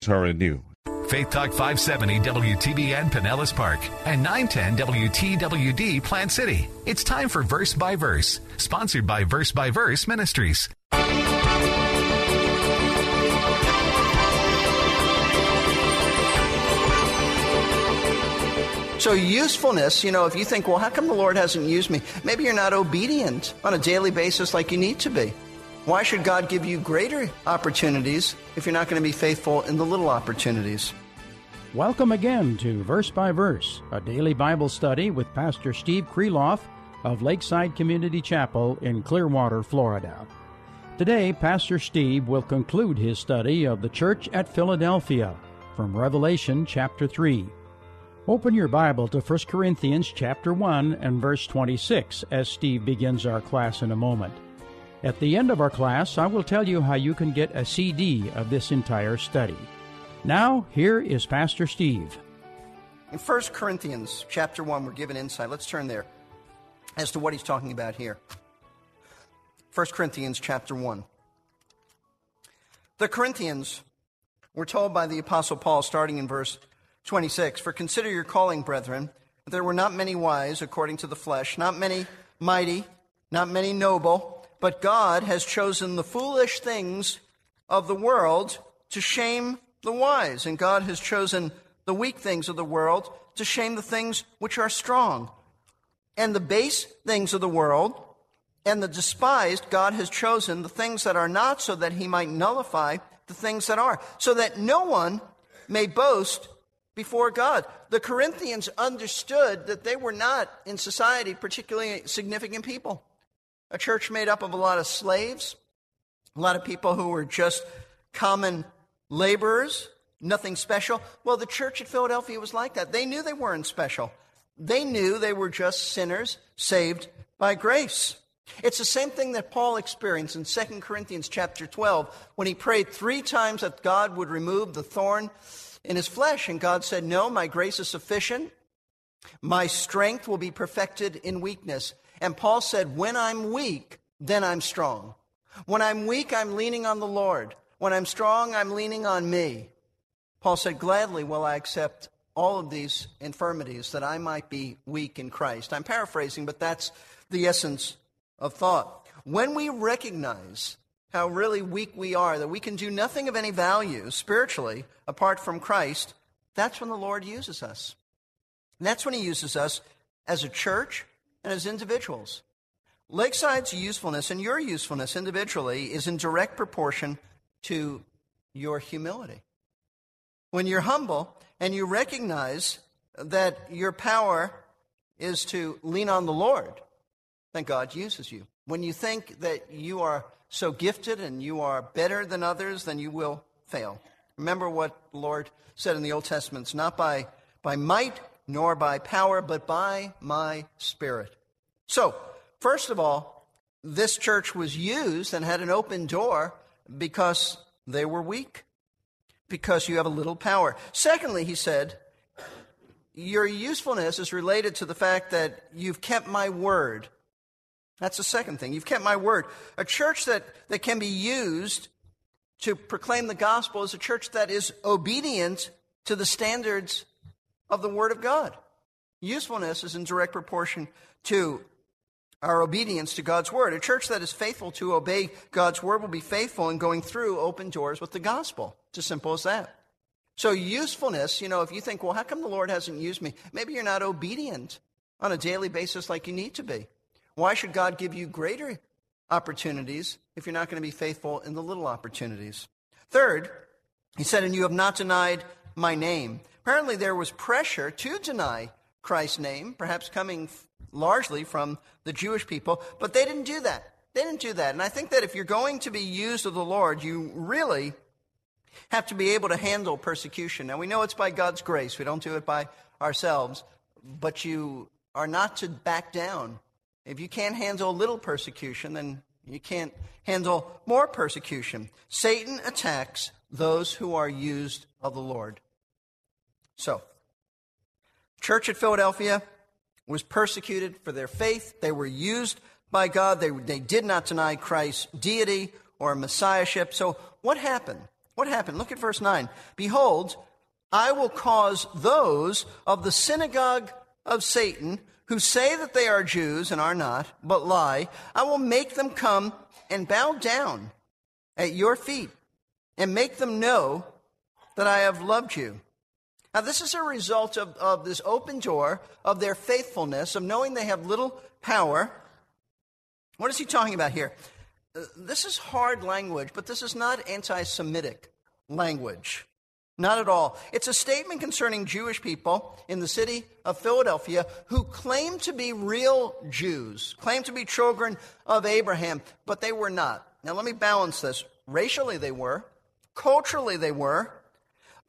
Torah New. Faith Talk 570 WTBN Pinellas Park and 910 WTWD Plant City. It's time for Verse by Verse, sponsored by Verse by Verse Ministries. So, usefulness, you know, if you think, well, how come the Lord hasn't used me? Maybe you're not obedient on a daily basis like you need to be. Why should God give you greater opportunities if you're not going to be faithful in the little opportunities? Welcome again to Verse by Verse, a daily Bible study with Pastor Steve Kreloff of Lakeside Community Chapel in Clearwater, Florida. Today, Pastor Steve will conclude his study of the church at Philadelphia from Revelation chapter 3. Open your Bible to 1 Corinthians chapter 1 and verse 26 as Steve begins our class in a moment. At the end of our class, I will tell you how you can get a CD of this entire study. Now, here is Pastor Steve. In 1 Corinthians chapter 1, we're given insight. Let's turn there as to what he's talking about here. 1 Corinthians chapter 1. The Corinthians were told by the Apostle Paul, starting in verse 26 For consider your calling, brethren, that there were not many wise according to the flesh, not many mighty, not many noble, but God has chosen the foolish things of the world to shame the wise, and God has chosen the weak things of the world to shame the things which are strong. And the base things of the world and the despised, God has chosen the things that are not, so that he might nullify the things that are, so that no one may boast before God. The Corinthians understood that they were not in society particularly significant people. A church made up of a lot of slaves, a lot of people who were just common laborers, nothing special. Well, the church at Philadelphia was like that. They knew they weren't special. They knew they were just sinners saved by grace. It's the same thing that Paul experienced in 2 Corinthians chapter 12 when he prayed three times that God would remove the thorn in his flesh. And God said, No, my grace is sufficient. My strength will be perfected in weakness. And Paul said, When I'm weak, then I'm strong. When I'm weak, I'm leaning on the Lord. When I'm strong, I'm leaning on me. Paul said, Gladly will I accept all of these infirmities that I might be weak in Christ. I'm paraphrasing, but that's the essence of thought. When we recognize how really weak we are, that we can do nothing of any value spiritually apart from Christ, that's when the Lord uses us. And that's when He uses us as a church and as individuals. Lakeside's usefulness and your usefulness individually is in direct proportion to your humility. When you're humble and you recognize that your power is to lean on the Lord, then God uses you. When you think that you are so gifted and you are better than others, then you will fail. Remember what the Lord said in the Old Testament it's not by, by might nor by power, but by my spirit. So, first of all, this church was used and had an open door because they were weak, because you have a little power. Secondly, he said, your usefulness is related to the fact that you've kept my word. That's the second thing. You've kept my word. A church that, that can be used to proclaim the gospel is a church that is obedient to the standards of the word of God. Usefulness is in direct proportion to our obedience to God's word. A church that is faithful to obey God's word will be faithful in going through open doors with the gospel. It's as simple as that. So, usefulness, you know, if you think, well, how come the Lord hasn't used me? Maybe you're not obedient on a daily basis like you need to be. Why should God give you greater opportunities if you're not going to be faithful in the little opportunities? Third, he said, and you have not denied my name. Apparently, there was pressure to deny Christ's name, perhaps coming largely from the Jewish people, but they didn't do that. They didn't do that. And I think that if you're going to be used of the Lord, you really have to be able to handle persecution. Now, we know it's by God's grace, we don't do it by ourselves, but you are not to back down. If you can't handle a little persecution, then you can't handle more persecution. Satan attacks those who are used of the Lord. So, church at Philadelphia was persecuted for their faith. They were used by God. They, they did not deny Christ's deity or messiahship. So, what happened? What happened? Look at verse 9. Behold, I will cause those of the synagogue of Satan who say that they are Jews and are not, but lie, I will make them come and bow down at your feet and make them know that I have loved you. Now, this is a result of, of this open door of their faithfulness, of knowing they have little power. What is he talking about here? Uh, this is hard language, but this is not anti Semitic language. Not at all. It's a statement concerning Jewish people in the city of Philadelphia who claim to be real Jews, claim to be children of Abraham, but they were not. Now, let me balance this. Racially, they were. Culturally, they were.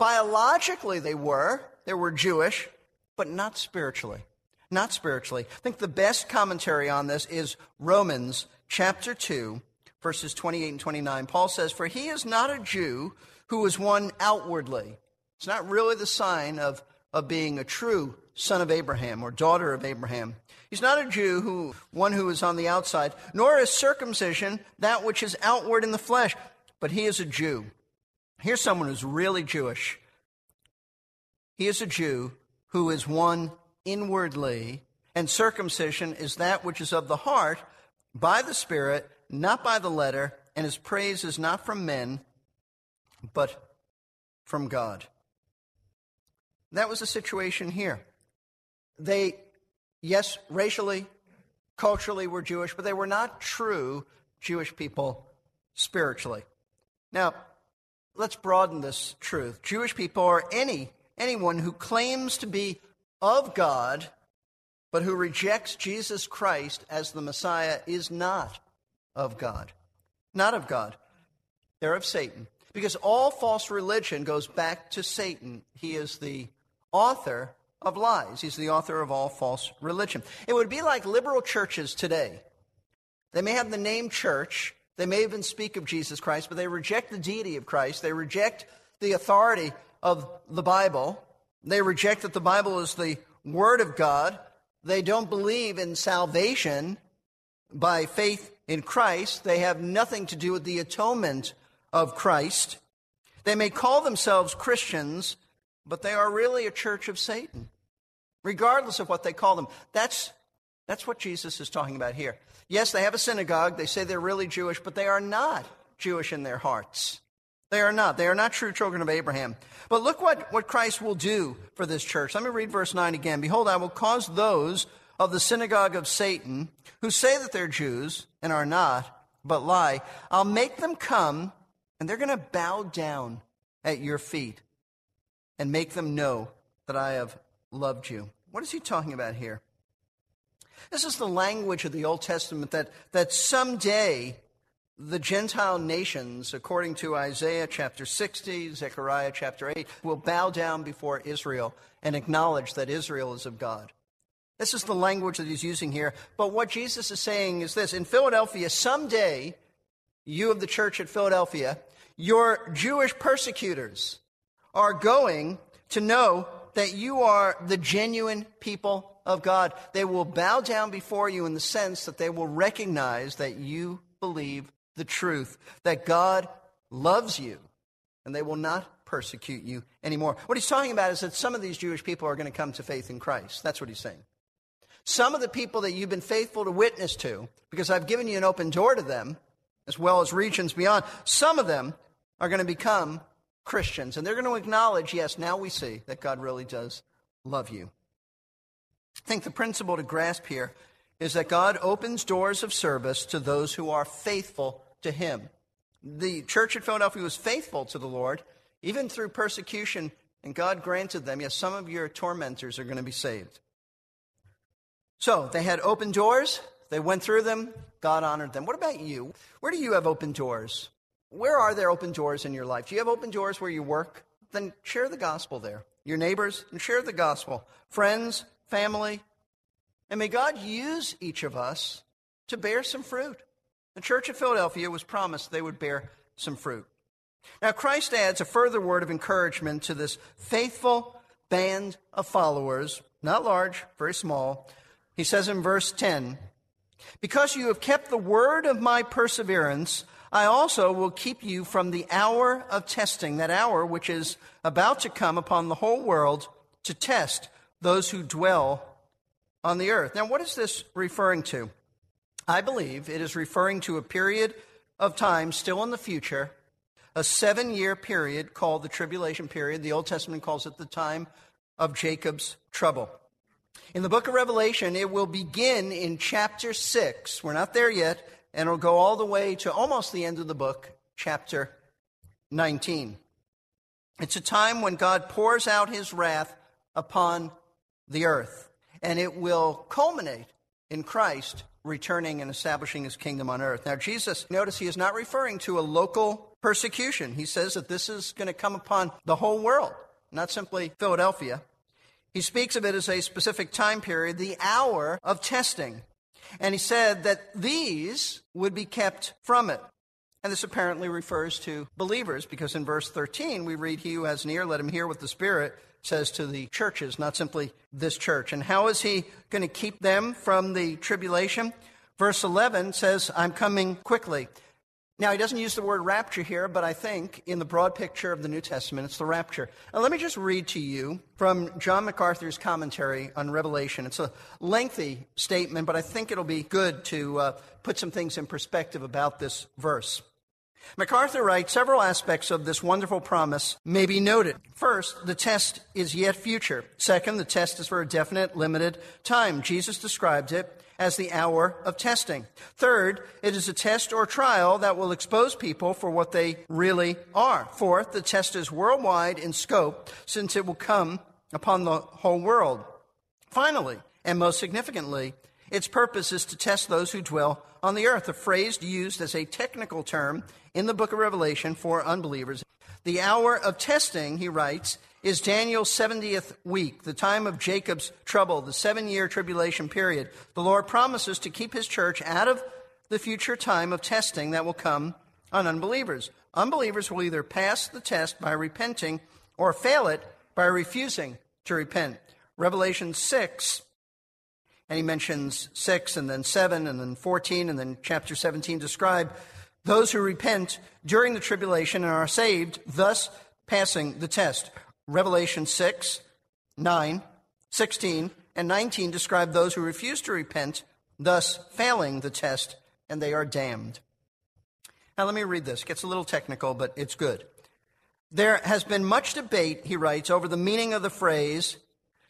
Biologically, they were. They were Jewish, but not spiritually. Not spiritually. I think the best commentary on this is Romans chapter 2, verses 28 and 29. Paul says, For he is not a Jew who is one outwardly. It's not really the sign of, of being a true son of Abraham or daughter of Abraham. He's not a Jew who one who is on the outside, nor is circumcision that which is outward in the flesh, but he is a Jew. Here's someone who's really Jewish. He is a Jew who is one inwardly, and circumcision is that which is of the heart by the Spirit, not by the letter, and his praise is not from men, but from God. That was the situation here. They, yes, racially, culturally were Jewish, but they were not true Jewish people spiritually. Now, let's broaden this truth. Jewish people are any anyone who claims to be of God but who rejects Jesus Christ as the Messiah is not of God. Not of God. They're of Satan. Because all false religion goes back to Satan. He is the author of lies, he's the author of all false religion. It would be like liberal churches today. They may have the name church, they may even speak of Jesus Christ, but they reject the deity of Christ, they reject the authority of the Bible, they reject that the Bible is the Word of God, they don't believe in salvation by faith in Christ, they have nothing to do with the atonement of Christ. They may call themselves Christians, but they are really a church of Satan, regardless of what they call them. That's, that's what Jesus is talking about here. Yes, they have a synagogue. They say they're really Jewish, but they are not Jewish in their hearts. They are not. They are not true children of Abraham. But look what, what Christ will do for this church. Let me read verse 9 again. Behold, I will cause those of the synagogue of Satan who say that they're Jews and are not, but lie, I'll make them come and they're going to bow down at your feet and make them know that I have loved you. What is he talking about here? This is the language of the Old Testament that, that someday the Gentile nations, according to Isaiah chapter 60, Zechariah chapter 8, will bow down before Israel and acknowledge that Israel is of God. This is the language that he's using here. But what Jesus is saying is this In Philadelphia, someday, you of the church at Philadelphia, your Jewish persecutors are going to know that you are the genuine people of God. They will bow down before you in the sense that they will recognize that you believe the truth, that God loves you, and they will not persecute you anymore. What he's talking about is that some of these Jewish people are going to come to faith in Christ. That's what he's saying. Some of the people that you've been faithful to witness to, because I've given you an open door to them, as well as regions beyond, some of them are going to become Christians. And they're going to acknowledge, yes, now we see that God really does love you. I think the principle to grasp here is that God opens doors of service to those who are faithful to Him. The church at Philadelphia was faithful to the Lord, even through persecution, and God granted them, yes, some of your tormentors are going to be saved. So they had open doors, they went through them, God honored them. What about you? Where do you have open doors? Where are there open doors in your life? Do you have open doors where you work? Then share the gospel there. Your neighbors, and share the gospel. Friends, family. And may God use each of us to bear some fruit. The church of Philadelphia was promised they would bear some fruit. Now, Christ adds a further word of encouragement to this faithful band of followers, not large, very small. He says in verse 10 Because you have kept the word of my perseverance, I also will keep you from the hour of testing, that hour which is about to come upon the whole world to test those who dwell on the earth. Now, what is this referring to? I believe it is referring to a period of time still in the future, a seven year period called the tribulation period. The Old Testament calls it the time of Jacob's trouble. In the book of Revelation, it will begin in chapter 6. We're not there yet, and it'll go all the way to almost the end of the book, chapter 19. It's a time when God pours out his wrath upon the earth, and it will culminate in Christ returning and establishing his kingdom on earth. Now, Jesus, notice he is not referring to a local persecution. He says that this is going to come upon the whole world, not simply Philadelphia. He speaks of it as a specific time period, the hour of testing. And he said that these would be kept from it. And this apparently refers to believers because in verse 13 we read, He who has an ear, let him hear what the Spirit says to the churches, not simply this church. And how is He going to keep them from the tribulation? Verse 11 says, I'm coming quickly. Now, he doesn't use the word rapture here, but I think in the broad picture of the New Testament, it's the rapture. Now, let me just read to you from John MacArthur's commentary on Revelation. It's a lengthy statement, but I think it'll be good to uh, put some things in perspective about this verse. MacArthur writes several aspects of this wonderful promise may be noted. First, the test is yet future. Second, the test is for a definite, limited time. Jesus described it as the hour of testing. Third, it is a test or trial that will expose people for what they really are. Fourth, the test is worldwide in scope since it will come upon the whole world. Finally, and most significantly, its purpose is to test those who dwell on the earth, a phrase used as a technical term in the book of Revelation for unbelievers. The hour of testing, he writes, is Daniel's 70th week, the time of Jacob's trouble, the seven year tribulation period. The Lord promises to keep his church out of the future time of testing that will come on unbelievers. Unbelievers will either pass the test by repenting or fail it by refusing to repent. Revelation 6, and he mentions 6 and then 7 and then 14 and then chapter 17 describe those who repent during the tribulation and are saved, thus passing the test. Revelation 6, 9, 16, and 19 describe those who refuse to repent, thus failing the test, and they are damned. Now, let me read this. It gets a little technical, but it's good. There has been much debate, he writes, over the meaning of the phrase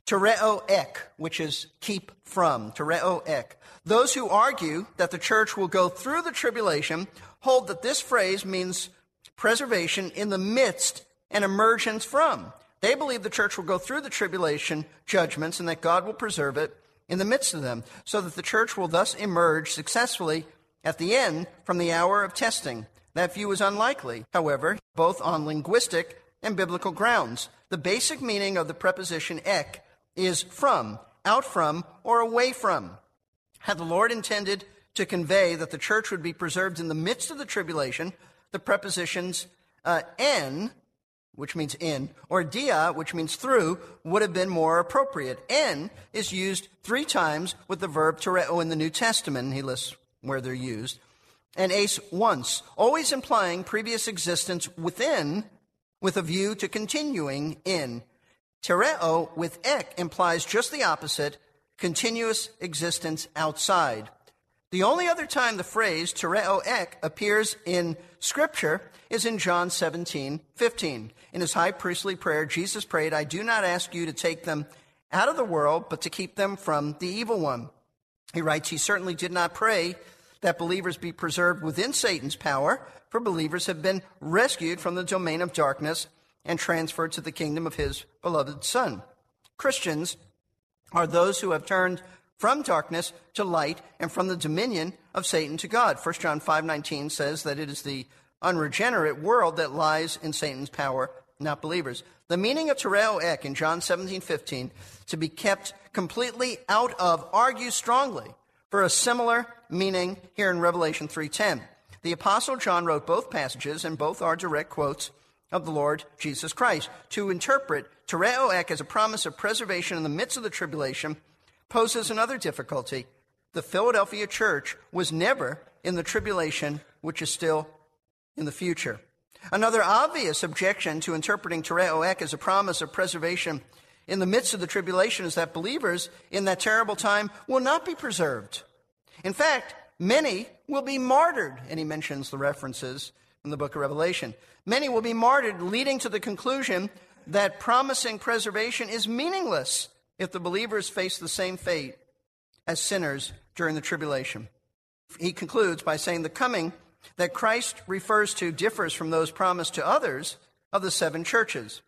tereo ek, which is keep from, tereo ek. Those who argue that the church will go through the tribulation hold that this phrase means preservation in the midst and emergence from. They believe the church will go through the tribulation judgments and that God will preserve it in the midst of them, so that the church will thus emerge successfully at the end from the hour of testing. That view is unlikely, however, both on linguistic and biblical grounds. The basic meaning of the preposition ek is from, out from, or away from. Had the Lord intended to convey that the church would be preserved in the midst of the tribulation, the prepositions uh, en which means in, or dia, which means through, would have been more appropriate. En is used three times with the verb tereo in the New Testament. He lists where they're used. And eis once, always implying previous existence within with a view to continuing in. Tereo with ek implies just the opposite, continuous existence outside. The only other time the phrase tereo ek appears in Scripture is in John 17, 15. In his high priestly prayer, Jesus prayed, I do not ask you to take them out of the world, but to keep them from the evil one. He writes, He certainly did not pray that believers be preserved within Satan's power, for believers have been rescued from the domain of darkness and transferred to the kingdom of his beloved Son. Christians are those who have turned from darkness to light and from the dominion of Satan to God. 1 John 5:19 says that it is the unregenerate world that lies in Satan's power, not believers. The meaning of tereo ek in John 17, 15, to be kept completely out of, argues strongly for a similar meaning here in Revelation 3.10. The Apostle John wrote both passages, and both are direct quotes of the Lord Jesus Christ. To interpret tereo ek as a promise of preservation in the midst of the tribulation poses another difficulty. The Philadelphia church was never in the tribulation, which is still in the future. Another obvious objection to interpreting tereo ek as a promise of preservation in the midst of the tribulation is that believers in that terrible time will not be preserved. In fact, many will be martyred, and he mentions the references in the book of Revelation. Many will be martyred, leading to the conclusion that promising preservation is meaningless if the believers face the same fate as sinners during the tribulation. He concludes by saying the coming that Christ refers to differs from those promised to others of the seven churches.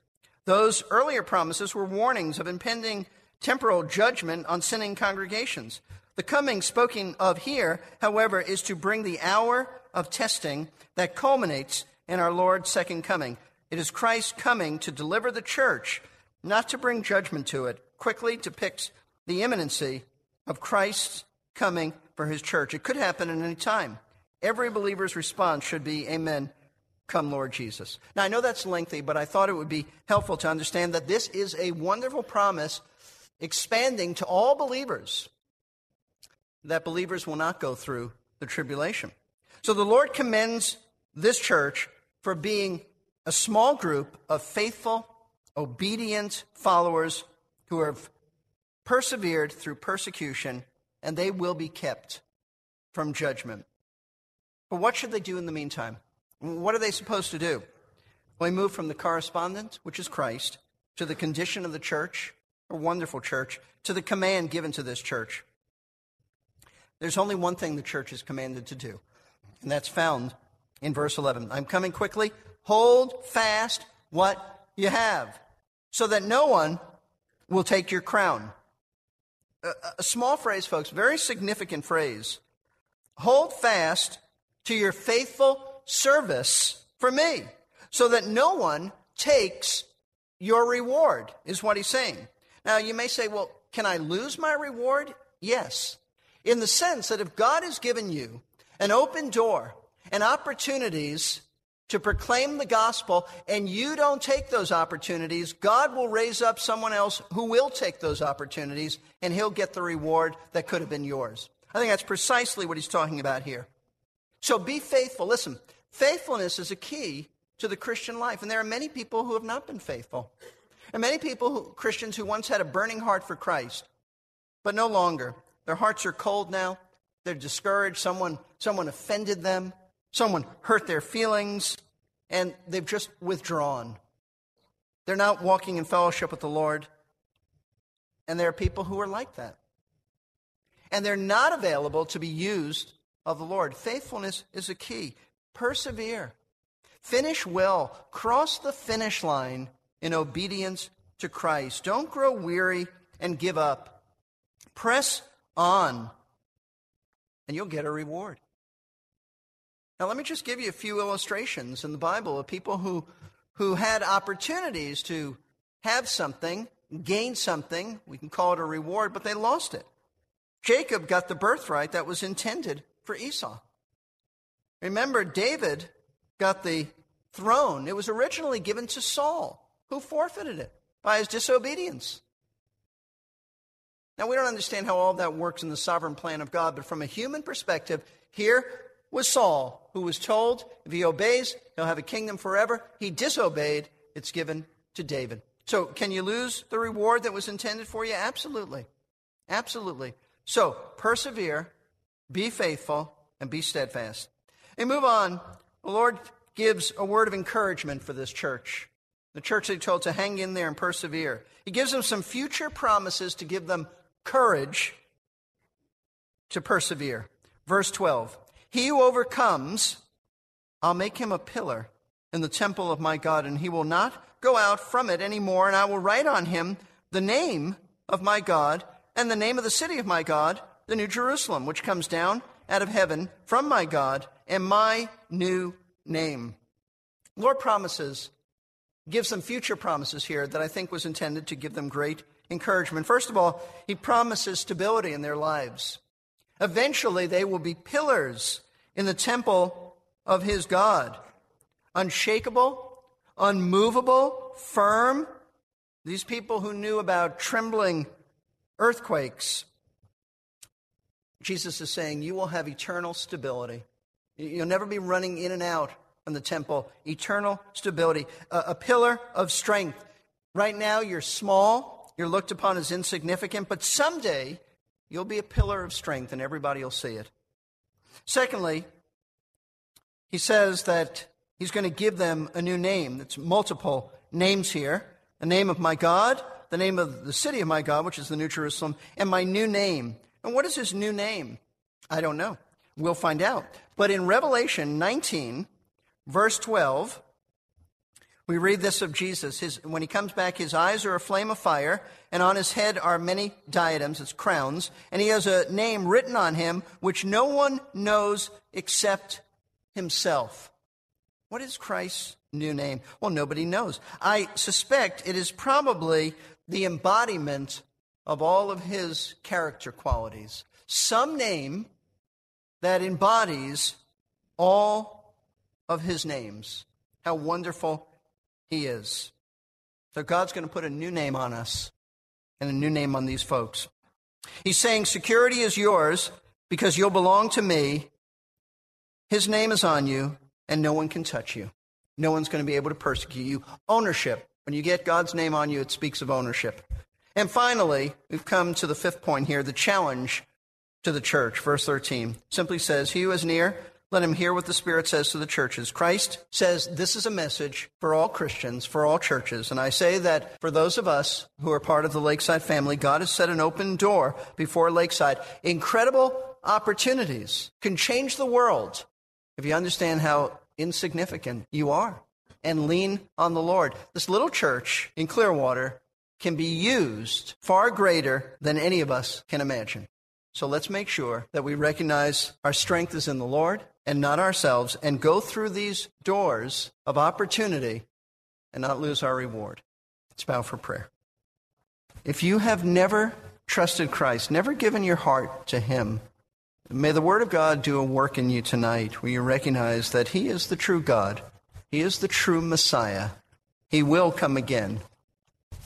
Those earlier promises were warnings of impending temporal judgment on sinning congregations. The coming spoken of here, however, is to bring the hour of testing that culminates in our Lord's second coming. It is Christ coming to deliver the church, not to bring judgment to it. Quickly depicts the imminency of Christ's coming for his church. It could happen at any time. Every believer's response should be, Amen. Come, Lord Jesus. Now, I know that's lengthy, but I thought it would be helpful to understand that this is a wonderful promise expanding to all believers, that believers will not go through the tribulation. So the Lord commends this church for being a small group of faithful, obedient followers who have persevered through persecution, and they will be kept from judgment. But what should they do in the meantime? What are they supposed to do? We move from the correspondent, which is Christ, to the condition of the church, a wonderful church, to the command given to this church. There's only one thing the church is commanded to do, and that's found in verse 11. I'm coming quickly. Hold fast what you have, so that no one will take your crown. A, a small phrase, folks, very significant phrase. Hold fast to your faithful service for me, so that no one takes your reward, is what he's saying. Now, you may say, well, can I lose my reward? Yes. In the sense that if God has given you an open door and opportunities to proclaim the gospel and you don't take those opportunities, God will raise up someone else who will take those opportunities and he'll get the reward that could have been yours. I think that's precisely what he's talking about here. So be faithful. Listen, faithfulness is a key to the Christian life, and there are many people who have not been faithful. And many people, who, Christians, who once had a burning heart for Christ, but no longer. Their hearts are cold now. They're discouraged. Someone, someone offended them. Someone hurt their feelings, and they've just withdrawn. They're not walking in fellowship with the Lord. And there are people who are like that. And they're not available to be used of the Lord. Faithfulness is a key. Persevere. Finish well. Cross the finish line in obedience to Christ. Don't grow weary and give up. Press on, and you'll get a reward. Now, let me just give you a few illustrations in the Bible of people who, who had opportunities to have something, gain something. We can call it a reward, but they lost it. Jacob got the birthright that was intended for Esau. Remember, David got the throne. It was originally given to Saul, who forfeited it by his disobedience. Now, we don't understand how all that works in the sovereign plan of God, but from a human perspective, here was Saul, who was told if he obeys, he'll have a kingdom forever. He disobeyed, it's given to David. So, can you lose the reward that was intended for you? Absolutely. Absolutely. So, persevere, be faithful, and be steadfast. And move on. The Lord gives a word of encouragement for this church. The church they told to hang in there and persevere. He gives them some future promises to give them courage to persevere. Verse 12 He who overcomes, I'll make him a pillar in the temple of my God, and he will not go out from it anymore, and I will write on him the name of my God and the name of the city of my God, the New Jerusalem, which comes down out of heaven from my God, and my new name. Lord promises, gives them future promises here that I think was intended to give them great encouragement. First of all, he promises stability in their lives. Eventually, they will be pillars in the temple of his God, unshakable, unmovable, firm. These people who knew about trembling earthquakes. Jesus is saying, You will have eternal stability. You'll never be running in and out from the temple. Eternal stability, a, a pillar of strength. Right now, you're small, you're looked upon as insignificant, but someday you'll be a pillar of strength and everybody will see it. Secondly, he says that he's going to give them a new name. That's multiple names here. The name of my God, the name of the city of my God, which is the New Jerusalem, and my new name. And what is his new name? I don't know. We'll find out. But in Revelation 19, verse 12, we read this of Jesus. His, when he comes back, his eyes are a flame of fire, and on his head are many diadems, it's crowns, and he has a name written on him which no one knows except himself. What is Christ's new name? Well, nobody knows. I suspect it is probably the embodiment of all of his character qualities. Some name that embodies all of his names. How wonderful he is. So God's going to put a new name on us and a new name on these folks. He's saying, Security is yours because you'll belong to me. His name is on you, and no one can touch you. No one's going to be able to persecute you. Ownership. When you get God's name on you, it speaks of ownership. And finally, we've come to the fifth point here the challenge to the church. Verse 13 simply says, He who is near, let him hear what the Spirit says to the churches. Christ says this is a message for all Christians, for all churches. And I say that for those of us who are part of the Lakeside family, God has set an open door before Lakeside. Incredible opportunities can change the world if you understand how insignificant you are and lean on the Lord. This little church in Clearwater can be used far greater than any of us can imagine. So let's make sure that we recognize our strength is in the Lord and not ourselves and go through these doors of opportunity and not lose our reward. Let's bow for prayer. If you have never trusted Christ, never given your heart to Him, may the Word of God do a work in you tonight where you recognize that He is the true God, He is the true Messiah. He will come again.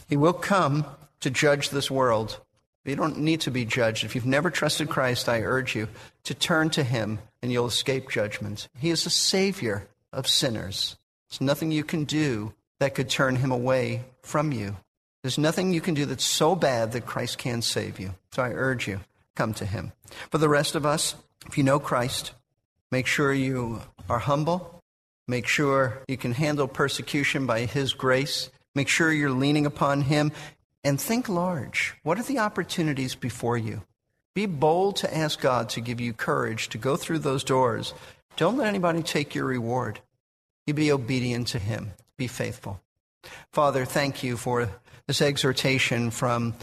He will come to judge this world. You don't need to be judged. If you've never trusted Christ, I urge you to turn to Him and you'll escape judgment. He is a Savior of sinners. There's nothing you can do that could turn Him away from you. There's nothing you can do that's so bad that Christ can't save you. So I urge you, come to Him. For the rest of us, if you know Christ, make sure you are humble. Make sure you can handle persecution by His grace. Make sure you're leaning upon Him and think large. What are the opportunities before you? Be bold to ask God to give you courage to go through those doors. Don't let anybody take your reward. You be obedient to Him. Be faithful. Father, thank you for this exhortation from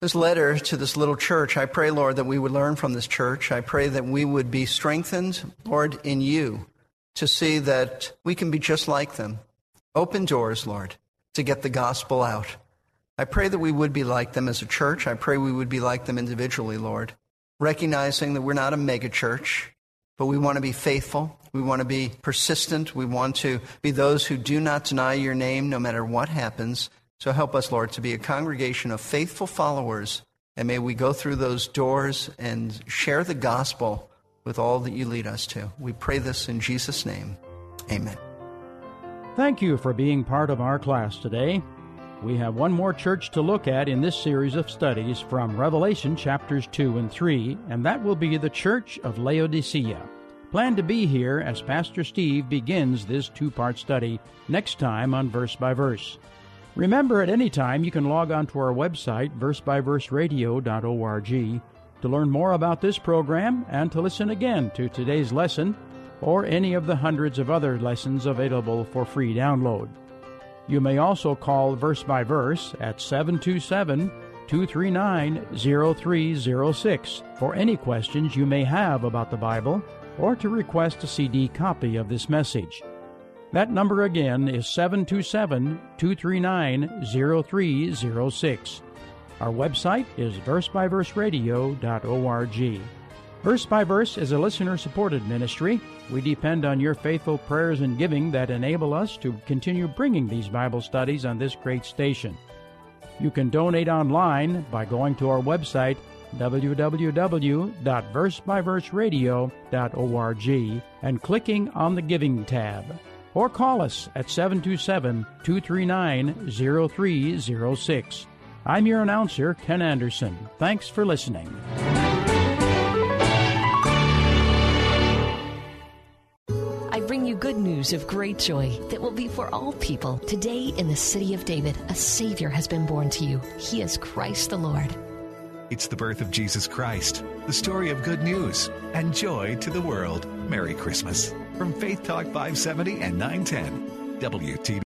this letter to this little church. I pray, Lord, that we would learn from this church. I pray that we would be strengthened, Lord, in you to see that we can be just like them. Open doors, Lord, to get the gospel out. I pray that we would be like them as a church. I pray we would be like them individually, Lord, recognizing that we're not a mega church, but we want to be faithful. We want to be persistent. We want to be those who do not deny your name no matter what happens. So help us, Lord, to be a congregation of faithful followers. And may we go through those doors and share the gospel with all that you lead us to. We pray this in Jesus' name. Amen. Thank you for being part of our class today. We have one more church to look at in this series of studies from Revelation chapters 2 and 3, and that will be the Church of Laodicea. Plan to be here as Pastor Steve begins this two part study next time on Verse by Verse. Remember, at any time you can log on to our website, versebyverseradio.org, to learn more about this program and to listen again to today's lesson or any of the hundreds of other lessons available for free download. You may also call verse by verse at 727 239 0306 for any questions you may have about the Bible or to request a CD copy of this message. That number again is 727 239 0306. Our website is versebyverseradio.org. Verse by Verse is a listener supported ministry. We depend on your faithful prayers and giving that enable us to continue bringing these Bible studies on this great station. You can donate online by going to our website www.versebyverseradio.org and clicking on the Giving tab. Or call us at 727 239 0306. I'm your announcer, Ken Anderson. Thanks for listening. Bring you good news of great joy that will be for all people. Today, in the city of David, a Savior has been born to you. He is Christ the Lord. It's the birth of Jesus Christ, the story of good news and joy to the world. Merry Christmas from Faith Talk 570 and 910 WTB.